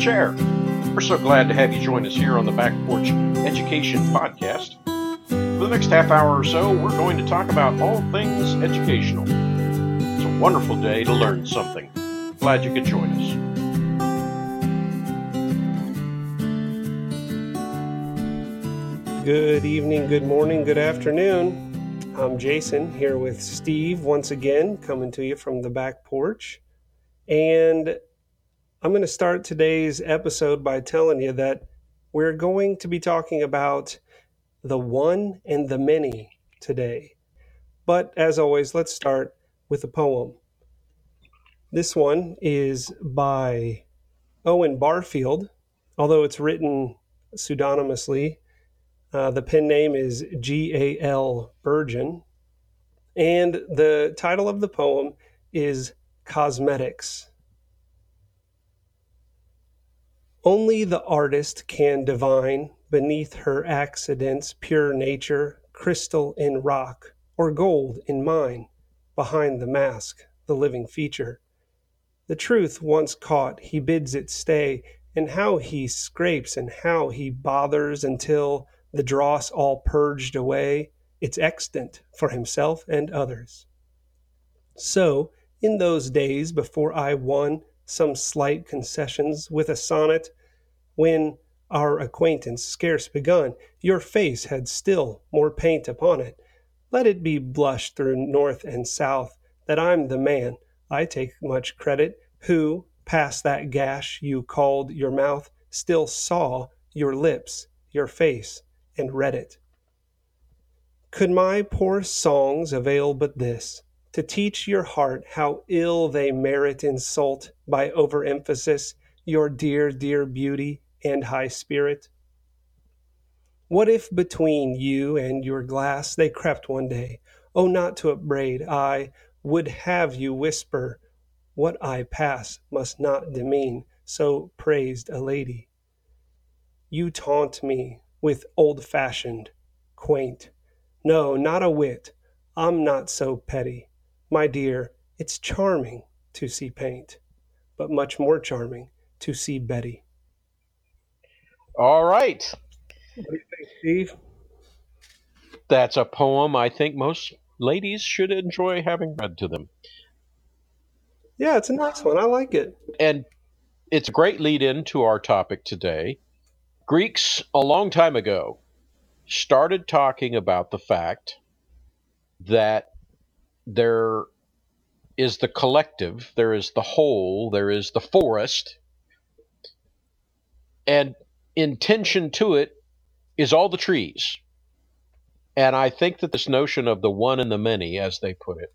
chair. We're so glad to have you join us here on the Back Porch Education Podcast. For the next half hour or so, we're going to talk about all things educational. It's a wonderful day to learn something. Glad you could join us. Good evening, good morning, good afternoon. I'm Jason here with Steve once again, coming to you from the back porch. And I'm going to start today's episode by telling you that we're going to be talking about the one and the many today. But as always, let's start with a poem. This one is by Owen Barfield, although it's written pseudonymously. Uh, the pen name is G A L Burgeon. And the title of the poem is Cosmetics. Only the artist can divine beneath her accidents pure nature, crystal in rock, or gold in mine, behind the mask, the living feature. The truth once caught, he bids it stay, and how he scrapes and how he bothers until the dross all purged away, it's extant for himself and others. So, in those days before I won some slight concessions with a sonnet, when our acquaintance scarce begun, your face had still more paint upon it. Let it be blushed through north and south that I'm the man, I take much credit, who, past that gash you called your mouth, still saw your lips, your face, and read it. Could my poor songs avail but this, to teach your heart how ill they merit insult by overemphasis, your dear, dear beauty and high spirit? What if between you and your glass they crept one day? Oh, not to upbraid, I would have you whisper, What I pass must not demean so praised a lady. You taunt me with old fashioned, quaint. No, not a whit. I'm not so petty. My dear, it's charming to see paint, but much more charming to see Betty. All right. What do you think, Steve? That's a poem I think most ladies should enjoy having read to them. Yeah, it's a nice one. I like it. And it's a great lead in to our topic today. Greeks, a long time ago, started talking about the fact that there is the collective, there is the whole, there is the forest, and intention to it is all the trees. And I think that this notion of the one and the many, as they put it,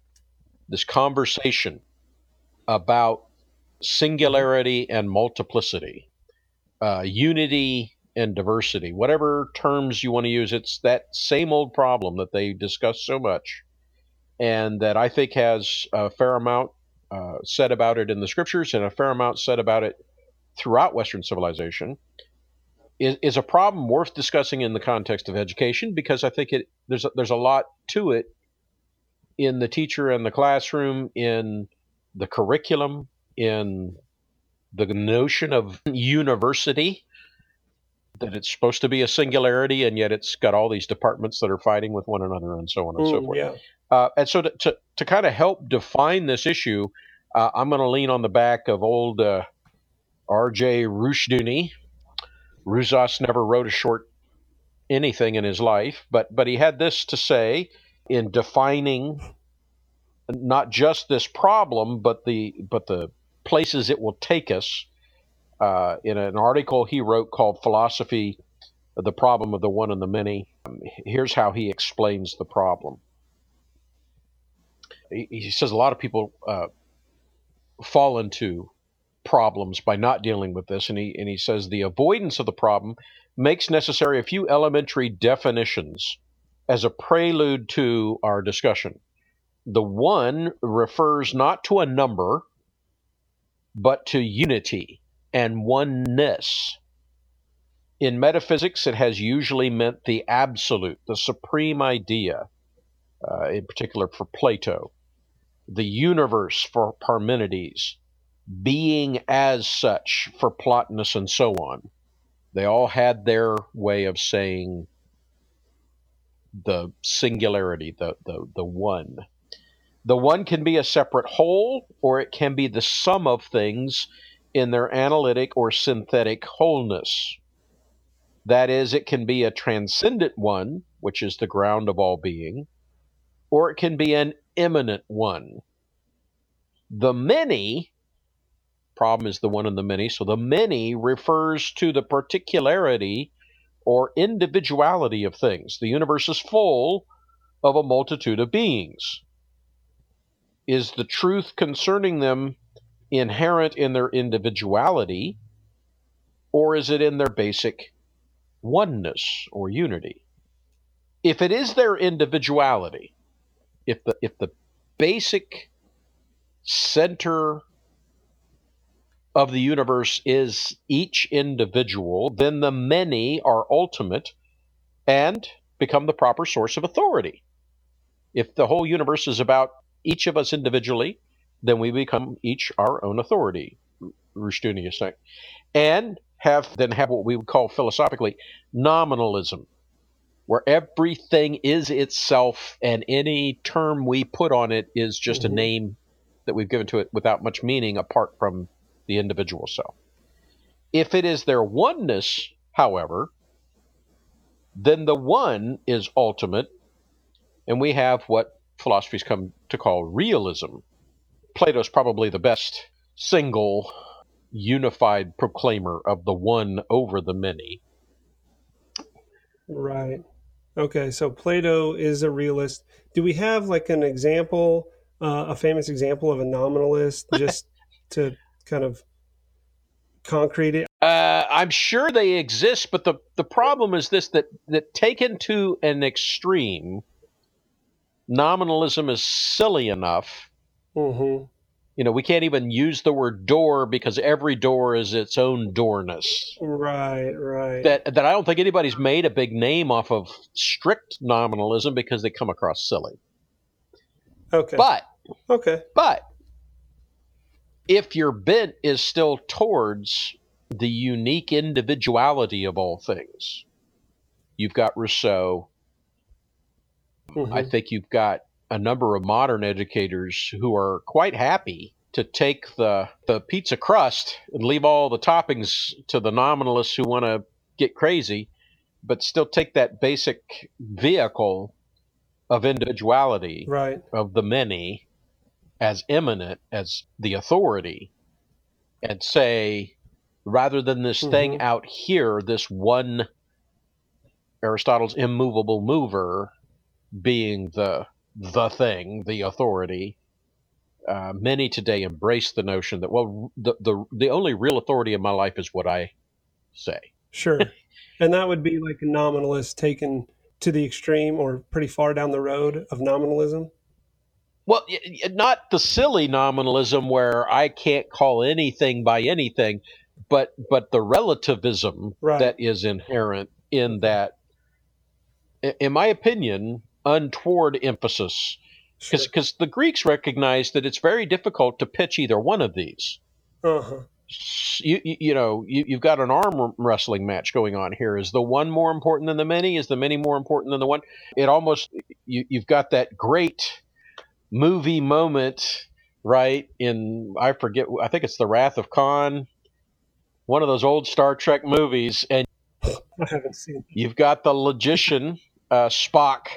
this conversation about singularity and multiplicity, uh, unity and diversity, whatever terms you want to use, it's that same old problem that they discuss so much, and that I think has a fair amount uh, said about it in the scriptures and a fair amount said about it throughout Western civilization is, is a problem worth discussing in the context of education because I think it there's a, there's a lot to it in the teacher and the classroom, in the curriculum, in the notion of university that it's supposed to be a singularity and yet it's got all these departments that are fighting with one another and so on and mm, so forth. Yeah. Uh, and so to, to, to, kind of help define this issue, uh, I'm going to lean on the back of old uh, R.J. Rushdoony, Rousas never wrote a short anything in his life, but but he had this to say in defining not just this problem, but the but the places it will take us. Uh, in an article he wrote called "Philosophy: The Problem of the One and the Many." Um, here's how he explains the problem. He, he says a lot of people uh, fall into problems by not dealing with this. And he, and he says the avoidance of the problem makes necessary a few elementary definitions as a prelude to our discussion. The one refers not to a number, but to unity and oneness. In metaphysics, it has usually meant the absolute, the supreme idea, uh, in particular for Plato, the universe for Parmenides, being as such for Plotinus and so on. They all had their way of saying the singularity, the, the, the one. The one can be a separate whole, or it can be the sum of things in their analytic or synthetic wholeness. That is, it can be a transcendent one, which is the ground of all being, or it can be an immanent one. The many, problem is the one and the many, so the many refers to the particularity or individuality of things. The universe is full of a multitude of beings. Is the truth concerning them inherent in their individuality, or is it in their basic oneness or unity? If it is their individuality, if the if the basic center of the universe is each individual, then the many are ultimate and become the proper source of authority. If the whole universe is about each of us individually, then we become each our own authority, is saying. And have then have what we would call philosophically nominalism, where everything is itself and any term we put on it is just mm-hmm. a name that we've given to it without much meaning apart from the individual self. If it is their oneness, however, then the one is ultimate, and we have what philosophies come to call realism. Plato's probably the best single unified proclaimer of the one over the many. Right. Okay, so Plato is a realist. Do we have like an example, uh, a famous example of a nominalist, just to kind of concrete it? Uh, I'm sure they exist, but the the problem is this: that that taken to an extreme, nominalism is silly enough. Mm-hmm. You know, we can't even use the word door because every door is its own doorness. Right, right. That that I don't think anybody's made a big name off of strict nominalism because they come across silly. Okay. But okay. But if your bent is still towards the unique individuality of all things, you've got Rousseau. Mm-hmm. I think you've got a number of modern educators who are quite happy to take the, the pizza crust and leave all the toppings to the nominalists who want to get crazy, but still take that basic vehicle of individuality right. of the many as immanent as the authority and say, rather than this mm-hmm. thing out here, this one Aristotle's immovable mover being the the thing, the authority. Uh, many today embrace the notion that well, the, the the only real authority in my life is what I say. Sure, and that would be like a nominalist taken to the extreme or pretty far down the road of nominalism. Well, not the silly nominalism where I can't call anything by anything, but but the relativism right. that is inherent in that. In my opinion, untoward emphasis because because sure. the Greeks recognized that it's very difficult to pitch either one of these. Uh-huh. You, you, you know you, you've got an arm wrestling match going on here. Is the one more important than the many? Is the many more important than the one? It almost you, you've got that great movie moment right in I forget I think it's the Wrath of Khan, one of those old Star Trek movies, and I haven't seen. You've got the logician uh, Spock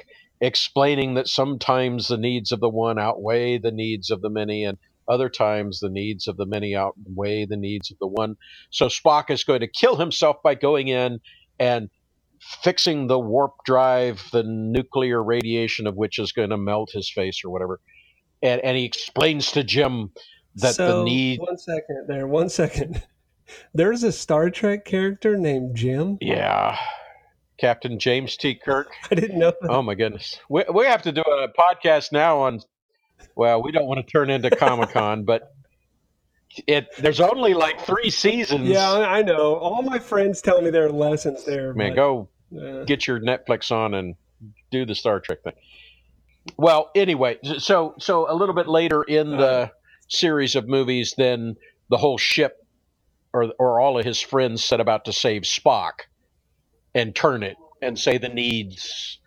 explaining that sometimes the needs of the one outweigh the needs of the many and other times the needs of the many outweigh the needs of the one. So Spock is going to kill himself by going in and fixing the warp drive, the nuclear radiation of which is going to melt his face or whatever. And, and he explains to Jim that so, the need. One second there, one second. There's a Star Trek character named Jim. Yeah. Captain James T. Kirk. I didn't know. That. Oh my goodness, we we have to do a podcast now on. Well, we don't want to turn into Comic Con, but it there's only like three seasons. Yeah, I know. All my friends tell me there are lessons there. Man, but, go uh, get your Netflix on and do the Star Trek thing. Well, anyway, so so a little bit later in the uh, series of movies, then the whole ship or or all of his friends set about to save Spock and turn it and say the needs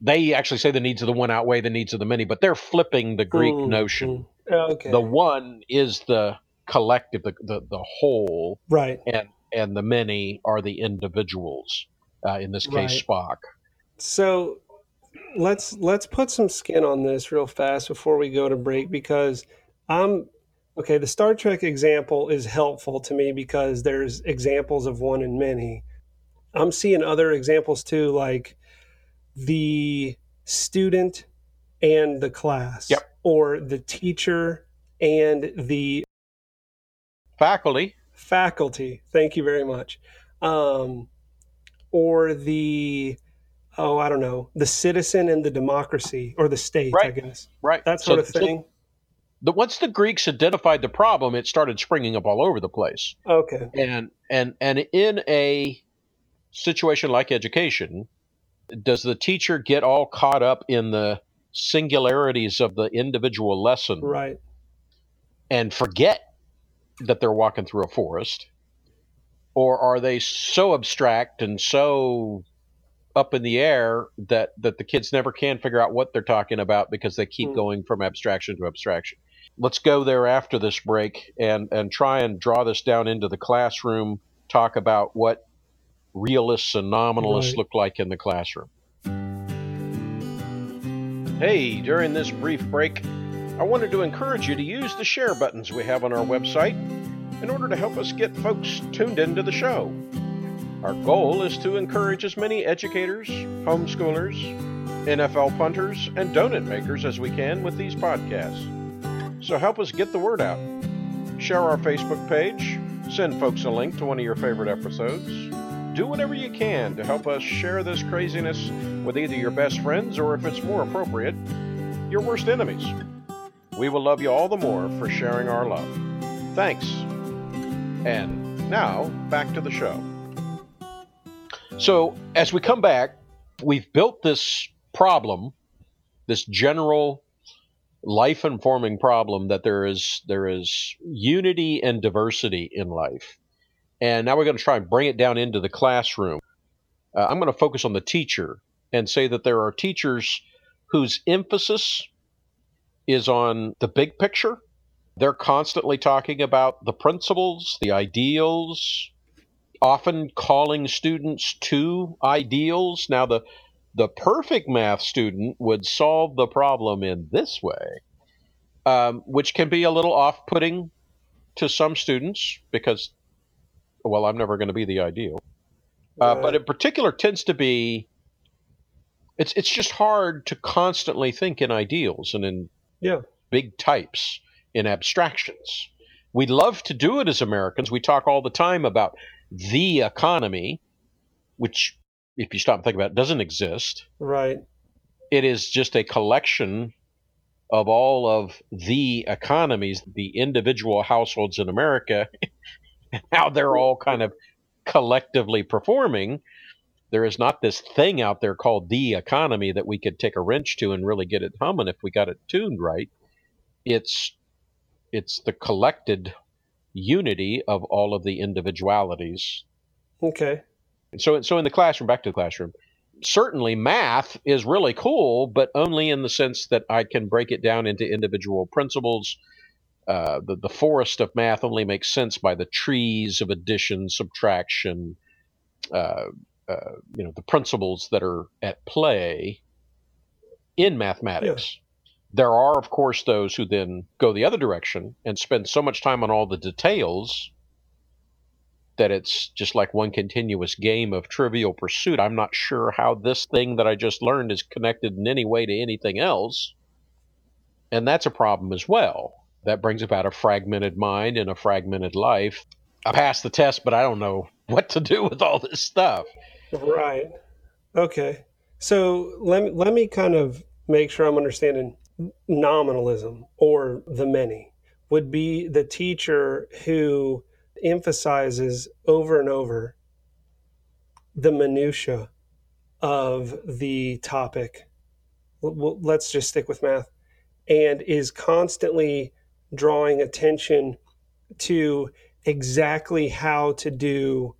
they actually say the needs of the one outweigh the needs of the many, but they're flipping the Greek Mm, notion. mm. Okay. The one is the collective, the, the, the whole, right. and and the many are the individuals. Uh, in this case, Spock. So let's let's put some skin on this real fast before we go to break because I'm okay. The Star Trek example is helpful to me because there's examples of one and many. I'm seeing other examples too, like the student and the class, Yep. or the teacher and the Faculty, faculty. Thank you very much. Um, or the oh, I don't know, the citizen and the democracy, or the state, I guess right? that So- sort of so thing. the, once the Greeks identified the problem, it started springing up all over the place. Okay, And and and in a situation like education, does the teacher get all caught up in the singularities of the individual lesson right. and forget that they're walking through a forest? Or are they so abstract and so up in the air that, that the kids never can figure out what they're talking about because they keep Hmm. going from abstraction to abstraction? Let's go there after this break and, and try and draw this down into the classroom, talk about what realists and nominalists Right. look like in the classroom. Hey, during this brief break, I wanted to encourage you to use the share buttons we have on our website in order to help us get folks tuned into the show. Our goal is to encourage as many educators, homeschoolers, NFL punters, and donut makers as we can with these podcasts. So help us get the word out. Share our Facebook page, send folks a link to one of your favorite episodes. Do whatever you can to help us share this craziness with either your best friends or, if it's more appropriate, your worst enemies. We will love you all the more for sharing our love. Thanks. And now, back to the show. So, as we come back, we've built this problem, this general life informing problem that there is there is unity and diversity in life. And now we're going to try and bring it down into the classroom. Uh, I'm going to focus on the teacher and say that there are teachers whose emphasis is on the big picture. They're constantly talking about the principles, the ideals, often calling students to ideals. Now, the the perfect math student would solve the problem in this way, um, which can be a little off putting to some students because, well, I'm never going to be the ideal. Uh, but in particular, tends to be it's it's just hard to constantly think in ideals and in Yeah. big types in abstractions. We love to do it as Americans. We talk all the time about the economy, which, if you stop and think about it, doesn't exist. right. It is just a collection of all of the economies, the individual households in America, and how they're all kind of collectively performing. There is not this thing out there called the economy that we could take a wrench to and really get it humming if we got it tuned right. It's it's the collected unity of all of the individualities. Okay. So so in the classroom, back to the classroom, certainly math is really cool, but only in the sense that I can break it down into individual principles. Uh, the, the forest of math only makes sense by the trees of addition, subtraction, uh, uh, you know, the principles that are at play in mathematics. There are, of course, those who then go the other direction and spend so much time on all the details that it's just like one continuous game of trivial pursuit. I'm not sure how this thing that I just learned is connected in any way to anything else. And that's a problem as well. That brings about a fragmented mind and a fragmented life. I passed the test, but I don't know what to do with all this stuff. Right. Okay. So let me, let me kind of make sure I'm understanding nominalism or the many would be the teacher who emphasizes over and over the minutia of the topic. Let's just stick with math and is constantly drawing attention to exactly how to do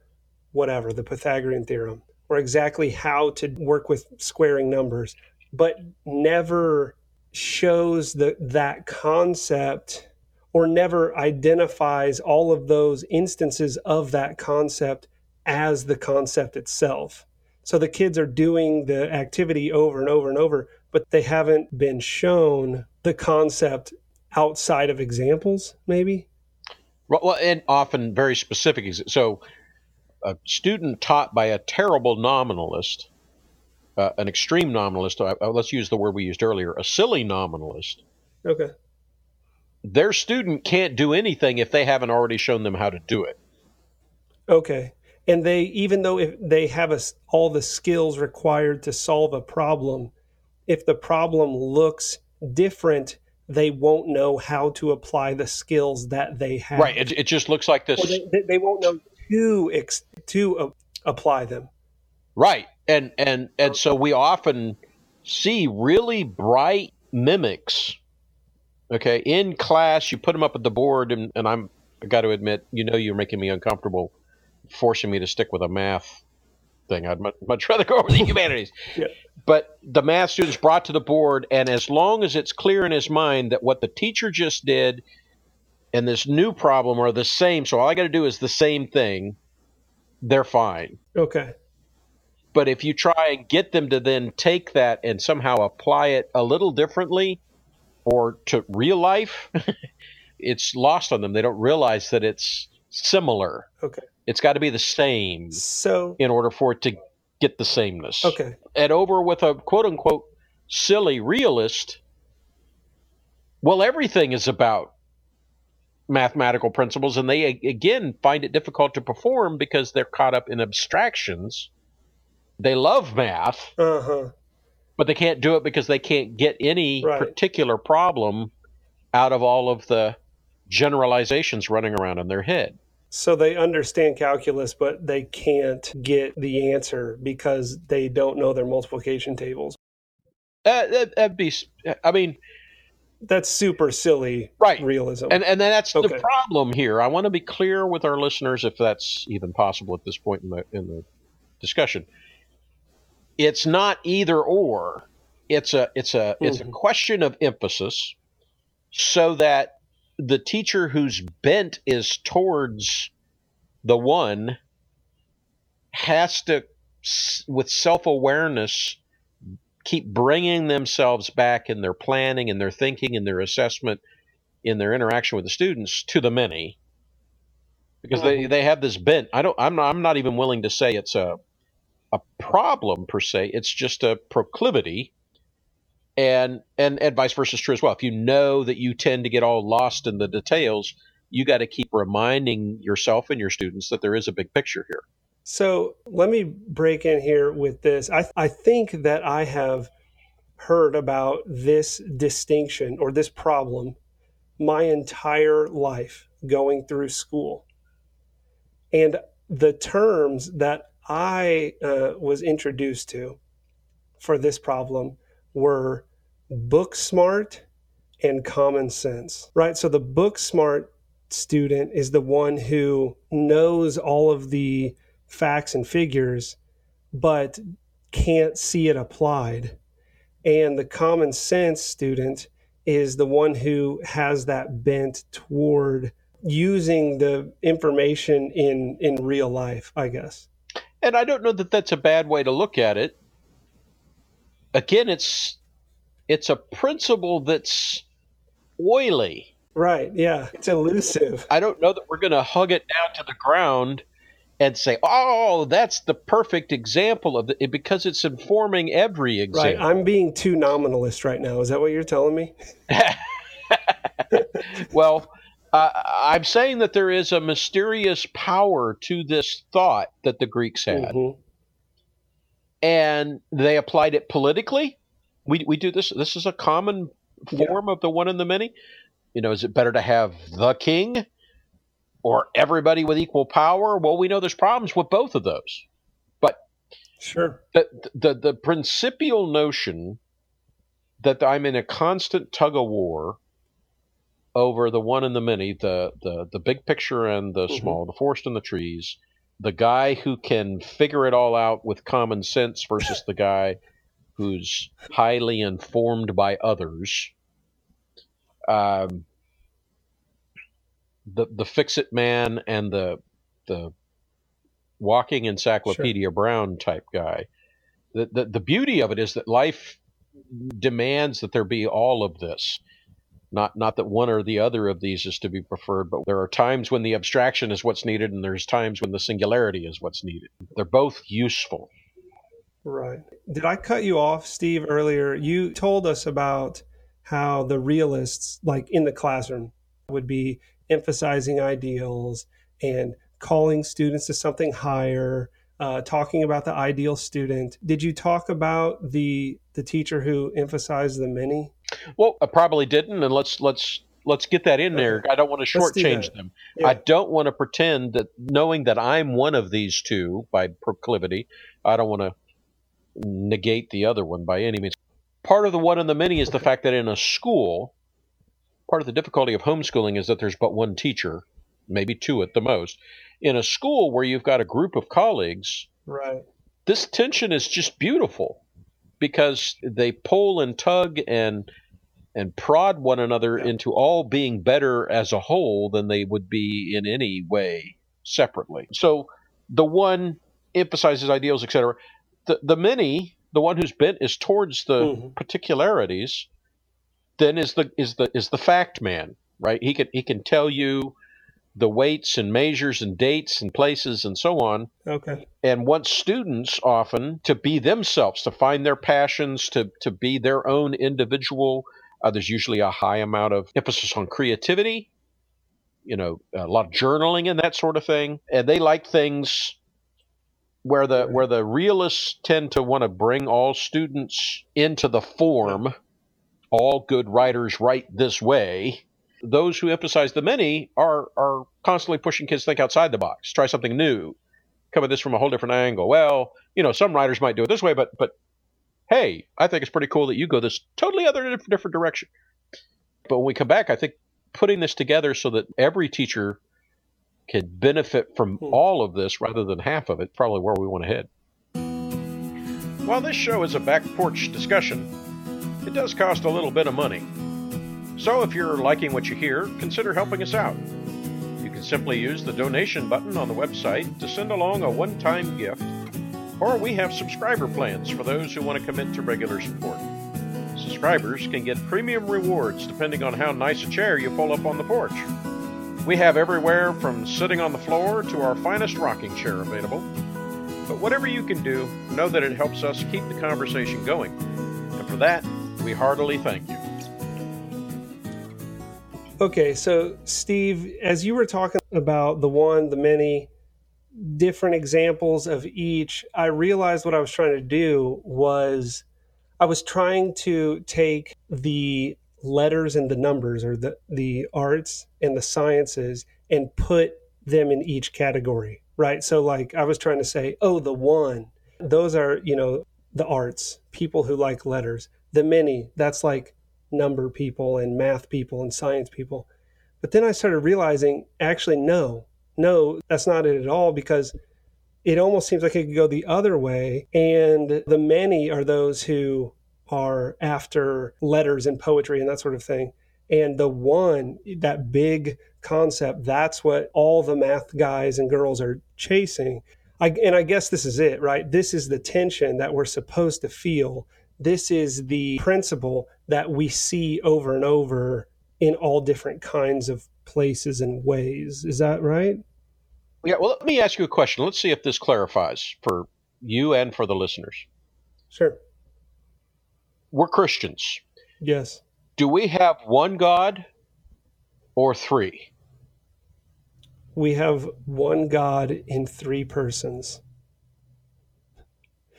whatever, the Pythagorean theorem, or exactly how to work with squaring numbers, but never shows the, that concept or never identifies all of those instances of that concept as the concept itself. So the kids are doing the activity over and over and over, but they haven't been shown the concept outside of examples, maybe? Well, and often very specific. So a student taught by a terrible nominalist, uh, an extreme nominalist, uh, uh, let's use the word we used earlier, a silly nominalist. Okay. Their student can't do anything if they haven't already shown them how to do it. Okay. And they, even though if they have a, all the skills required to solve a problem, if the problem looks different, they won't know how to apply the skills that they have. Right. It, it just looks like this. They, they, won't know to ex- to uh, apply them. Right. And and and so we often see really bright mimics. Okay, in class, you put them up at the board, and, and I'm I got to admit, you know, you're making me uncomfortable, forcing me to stick with a math thing. I'd much, much rather go over the humanities. yeah. But the math student's brought to the board, and as long as it's clear in his mind that what the teacher just did and this new problem are the same, so all I got to do is the same thing, they're fine. Okay. But if you try and get them to then take that and somehow apply it a little differently or to real life, it's lost on them. They don't realize that it's similar. Okay. It's got to be the same So, in order for it to get the sameness. okay. And over with a quote unquote silly realist, well, everything is about mathematical principles, and they again find it difficult to perform because they're caught up in abstractions. They love math, Uh huh. but they can't do it because they can't get any Right. particular problem out of all of the generalizations running around in their head. So they understand calculus, but they can't get the answer because they don't know their multiplication tables. Uh, that, that'd be, I mean, That's super silly Right. realism. and and that's Okay. the problem here. I want to be clear with our listeners, if that's even possible at this point in the in the discussion. It's not either or. It's a it's a it's a Mhm. question of emphasis, so that the teacher whose bent is towards the one has to, with self awareness, keep bringing themselves back in their planning, and their thinking, and their assessment, in their interaction with the students to the many, because they, mm-hmm. they have this bent. I don't. I'm not. I'm not even willing to say it's a a problem per se. It's just a proclivity. And, and and vice versa is true as well. If you know that you tend to get all lost in the details, you got to keep reminding yourself and your students that there is a big picture here. So let me break in here with this. I, I think that I have heard about this distinction or this problem my entire life going through school. And the terms that I uh, was introduced to for this problem were book smart and common sense, right? So the book smart student is the one who knows all of the facts and figures, but can't see it applied. And the common sense student is the one who has that bent toward using the information in in real life, I guess. And I don't know that that's a bad way to look at it. Again, it's it's a principle that's oily. Right, yeah. It's elusive. I don't know that we're going to hug it down to the ground and say, "Oh, that's the perfect example of it," because it's informing every example. Right. I'm being too nominalist right now. Is that what you're telling me? well, uh, I'm saying that there is a mysterious power to this thought that the Greeks had, Mhm. and they applied it politically. We we do this. This is a common Yeah. form of the one and the many. You know, is it better to have the king or everybody with equal power? Well, we know there's problems with both of those. But sure. the the the principial notion that I'm in a constant tug of war over the one and the many, the the the big picture and the Mhm. small, the forest and the trees, the guy who can figure it all out with common sense versus the guy who's highly informed by others. Um, the the fix it man and the the walking encyclopedia Brown type guy. The, the the beauty of it is that life demands that there be all of this. Not not that one or the other of these is to be preferred, but there are times when the abstraction is what's needed, and there's times when the singularity is what's needed. They're both useful. Right. Did I cut you off, Steve, earlier? You told us about how the realists, like in the classroom, would be emphasizing ideals and calling students to something higher, uh, talking about the ideal student. Did you talk about the the teacher who emphasized the many? Well, I probably didn't, and let's let's let's get that in there. I don't want to shortchange them. Yeah. I don't want to pretend that knowing that I'm one of these two by proclivity, I don't want to negate the other one by any means. Part of the one and the many is the fact that in a school, part of the difficulty of homeschooling is that there's but one teacher, maybe two at the most. In a school where you've got a group of colleagues, Right. this tension is just beautiful because they pull and tug and and prod one another Yeah. into all being better as a whole than they would be in any way separately. So the one emphasizes ideals, etc. The the many, the one who's bent is towards the Mhm. particularities, then is the is the is the fact man, right? He can he can tell you the weights and measures and dates and places and so on Okay. and wants students often to be themselves, to find their passions, to, to be their own individual. Uh, there's usually a high amount of emphasis on creativity, you know, a lot of journaling and that sort of thing. And they like things where the where the realists tend to want to bring all students into the form. All good writers write this way. Those who emphasize the many are are constantly pushing kids to think outside the box, try something new, come at this from a whole different angle. Well, you know, some writers might do it this way, but but hey, I think it's pretty cool that you go this totally other different direction. But when we come back, I think putting this together so that every teacher can benefit from Hmm. all of this rather than half of it, probably where we want to head. While this show is a back porch discussion, it does cost a little bit of money. So if you're liking what you hear, consider helping us out. You can simply use the donation button on the website to send along a one time gift, or we have subscriber plans for those who want to commit to regular support. Subscribers can get premium rewards depending on how nice a chair you pull up on the porch. We have everywhere from sitting on the floor to our finest rocking chair available. But whatever you can do, know that it helps us keep the conversation going. And for that, we heartily thank you. Okay, so Steve, as you were talking about the one, the many, different examples of each, I realized what I was trying to do was I was trying to take the letters and the numbers or the, the arts and the sciences and put them in each category, right? So, like, I was trying to say, oh, the one, those are, you know, the arts, people who like letters. The many, that's like number people and math people and science people. But then I started realizing actually, no, no, that's not it at all because it almost seems like it could go the other way. And the many are those who are after letters and poetry and that sort of thing. And the one, that big concept, that's what all the math guys and girls are chasing. I, and I guess this is it, right? This is the tension that we're supposed to feel. This is the principle that we see over and over in all different kinds of places and ways. Is that right? Yeah, well, let me ask you a question. Let's see if this clarifies for you and for the listeners. Sure. We're Christians. Yes. Do we have one God or three? We have one God in three persons.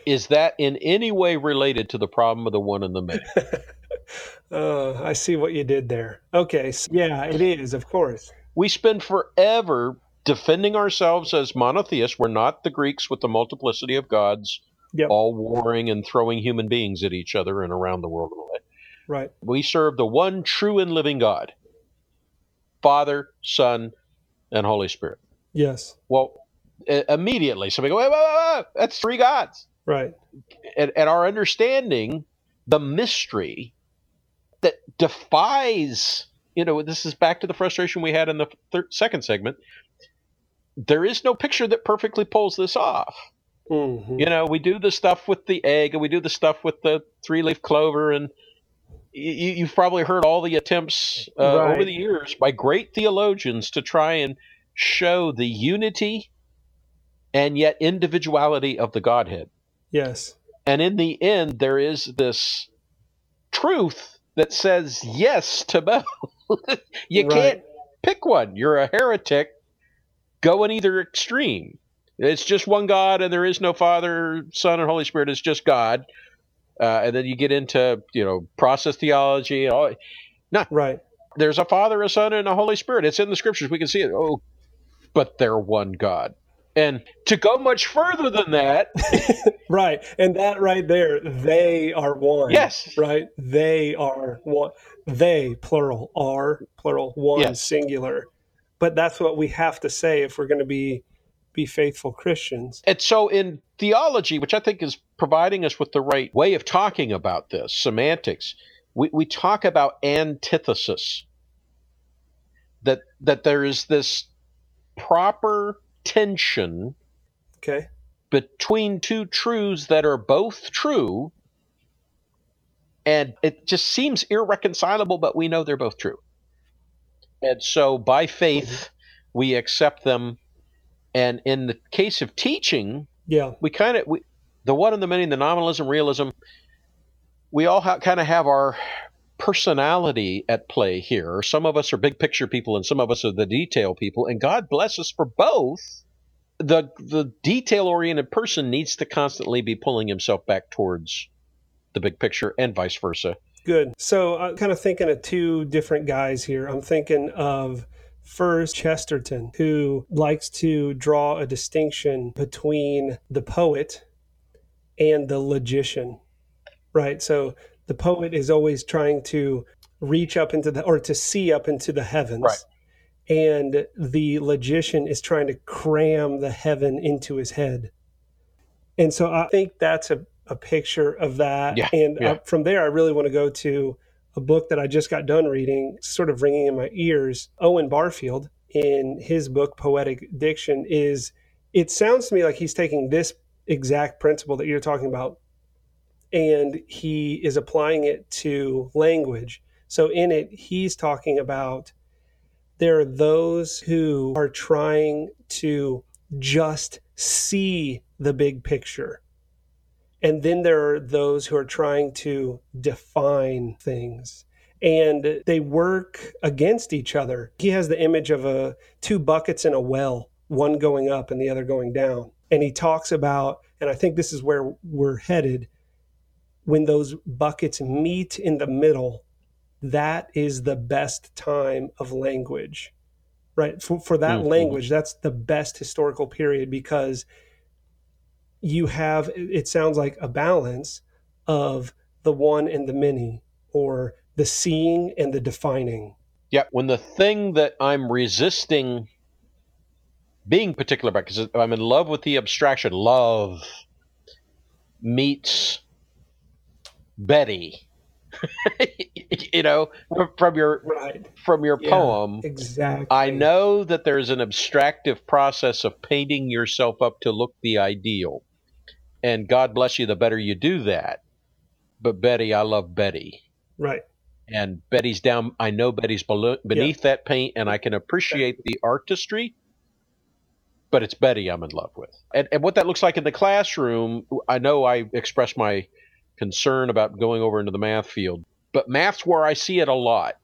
Is that in any way related to the problem of the one and the many? uh, I see what you did there. Okay. So yeah, it is, of course. We spend forever defending ourselves as monotheists. We're not the Greeks with the multiplicity of gods, Yep. all warring and throwing human beings at each other and around the world. and all that. Right. We serve the one true and living God. Father, Son, and Holy Spirit. Yes. Well, immediately somebody go, wait, wait, wait, wait, that's three gods. Right. And, and our understanding the mystery that defies, you know, this is back to the frustration we had in the third, second segment. There is no picture that perfectly pulls this off. Hmm You know, we do the stuff with the egg and we do the stuff with the three leaf clover. And you, you've probably heard all the attempts uh, over the years by great theologians to try and show the unity and yet individuality of the Godhead. Yes. And in the end, there is this truth that says yes to both. you Right. can't pick one. You're a heretic. Go in either extreme. It's just one God, and there is no Father, Son, and Holy Spirit. It's just God. Uh, and then you get into you know process theology. Not right. there's a Father, a Son, and a Holy Spirit. It's in the Scriptures. We can see it. Oh, but they're one God. And to go much further than that, Right. And that right there, they are one. yes, Right. They are one. They, plural, are, plural, one, Yes. singular. But that's what we have to say if we're going to be be faithful Christians. And so in theology, which I think is providing us with the right way of talking about this, semantics, we, we talk about antithesis. That that there is this proper tension Okay. between two truths that are both true. And it just seems irreconcilable, but we know they're both true. And so by faith, mm-hmm. we accept them. And in the case of teaching, Yeah. we kind of we the one and the many, the nominalism, realism. We all ha- kind of have our personality at play here. Some of us are big picture people, and some of us are the detail people. And God bless us for both. The the detail oriented person needs to constantly be pulling himself back towards the big picture, and vice versa. Good. So I'm kind of thinking of two different guys here. I'm thinking of first Chesterton, who likes to draw a distinction between the poet and the logician, right? So the poet is always trying to reach up into the, or to see up into the heavens. Right. And the logician is trying to cram the heaven into his head. And so I think that's a, a picture of that. Yeah, and yeah. uh, from there, I really want to go to a book that I just got done reading, sort of ringing in my ears. Owen Barfield, in his book, Poetic Diction, is it sounds to me like he's taking this exact principle that you're talking about and he is applying it to language. So in it, he's talking about there are those who are trying to just see the big picture. And then there are those who are trying to define things. And they work against each other. He has the image of a two buckets in a well, one going up and the other going down. And he talks about, and I think this is where we're headed, when those buckets meet in the middle, that is the best time of language right for, for that Mhm. language that's the best historical period because you have it sounds like a balance of the one and the many or the seeing and the defining Yeah, when the thing that I'm resisting being particular about, because I'm in love with the abstraction, love meets Betty. you know, from, your right from your Yeah. poem, exactly I know that there's an abstractive process of painting yourself up to look the ideal, and God bless you, the better you do that. But Betty, I love Betty right and Betty's down. I know Betty's belo- beneath that paint, and I can appreciate the artistry. But it's Betty I'm in love with, and and what that looks like in the classroom. I know I expressed my concern about going over into the math field, but math's where I see it a lot.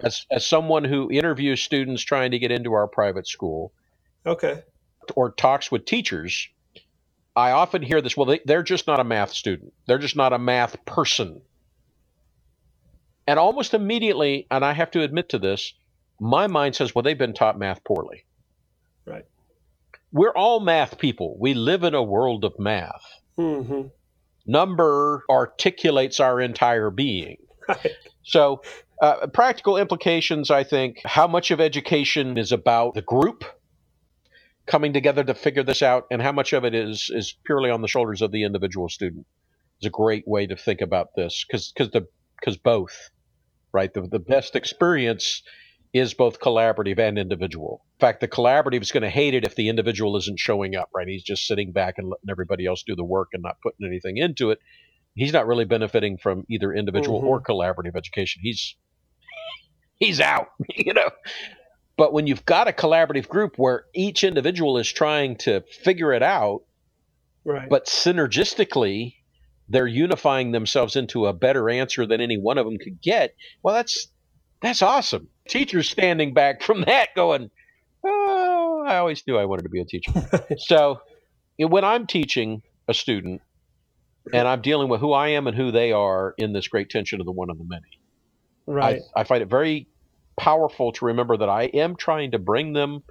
As as someone who interviews students trying to get into our private school okay or talks with teachers, I often hear this. Well, they, they're just not a math student. They're just not a math person. And almost immediately, and I have to admit to this, my mind says, well, they've been taught math poorly. Right. We're all math people. We live in a world of math. hmm Number articulates our entire being. right So Uh, practical implications, I think, how much of education is about the group coming together to figure this out, and how much of it is is purely on the shoulders of the individual student. Is a great way to think about this because because the because both, right? The the best experience is both collaborative and individual. In fact, the collaborative is going to hate it if the individual isn't showing up, right? He's just sitting back and letting everybody else do the work and not putting anything into it. He's not really benefiting from either individual mm-hmm. or collaborative education. He's he's out, you know. But when you've got a collaborative group where each individual is trying to figure it out, right. but synergistically they're unifying themselves into a better answer than any one of them could get, well that's that's awesome. Teachers standing back from that going, "Oh, I always knew I wanted to be a teacher." so, when I'm teaching a student and I'm dealing with who I am and who they are in this great tension of the one and the many, right? I, I find it very powerful to remember that I am trying to bring them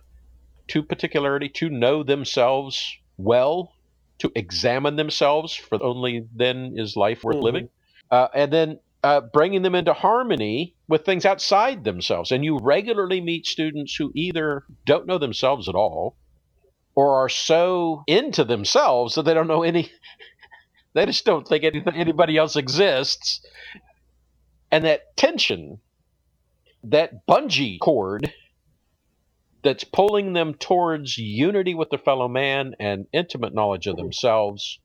to particularity, to know themselves well, to examine themselves, for only then is life worth mm-hmm. living. Uh, and then uh, bringing them into harmony with things outside themselves. And you regularly meet students who either don't know themselves at all or are so into themselves that they don't know any, they just don't think anything, anybody else exists. And that tension that bungee cord that's pulling them towards unity with their fellow man and intimate knowledge of themselves.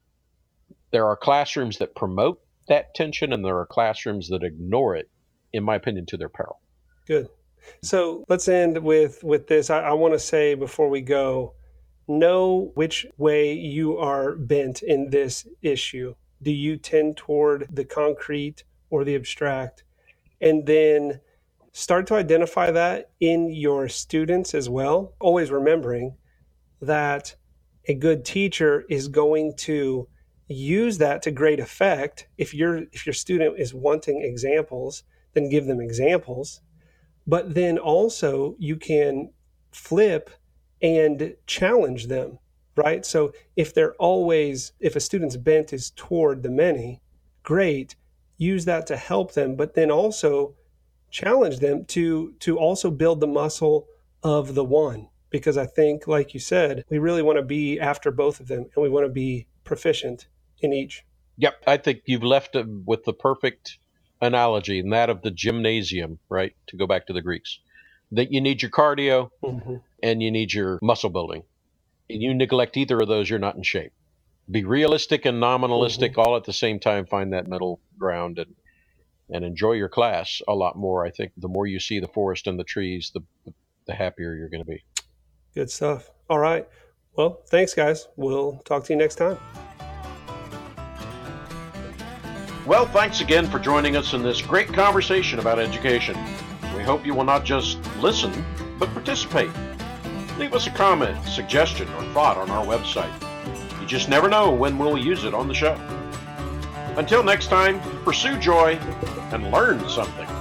There are classrooms that promote that tension, and there are classrooms that ignore it, in my opinion, to their peril. Good. So let's end with with this. I, I want to say before we go, know which way you are bent in this issue. Do you tend toward the concrete or the abstract? And then start to identify that in your students as well. Always remembering that a good teacher is going to use that to great effect. If your if your student is wanting examples, then give them examples. But then also you can flip and challenge them, right? So if they're always if a student's bent is toward the many, great, use that to help them, but then also challenge them to to also build the muscle of the one because I think like you said we really want to be after both of them and we want to be proficient in each. Yep, I think you've left with the perfect analogy and that of the gymnasium, right? To go back to the Greeks. That you need your cardio mm-hmm. and you need your muscle building. And you neglect either of those, you're not in shape. Be realistic and nominalistic mm-hmm. all at the same time. Find that middle ground and and enjoy your class a lot more. I think the more you see the forest and the trees, the, the happier you're going to be. Good stuff. All right. Well, thanks, guys. We'll talk to you next time. Well, thanks again for joining us in this great conversation about education. We hope you will not just listen, but participate. Leave us a comment, suggestion, or thought on our website. You just never know when we'll use it on the show. Until next time, pursue joy and learn something.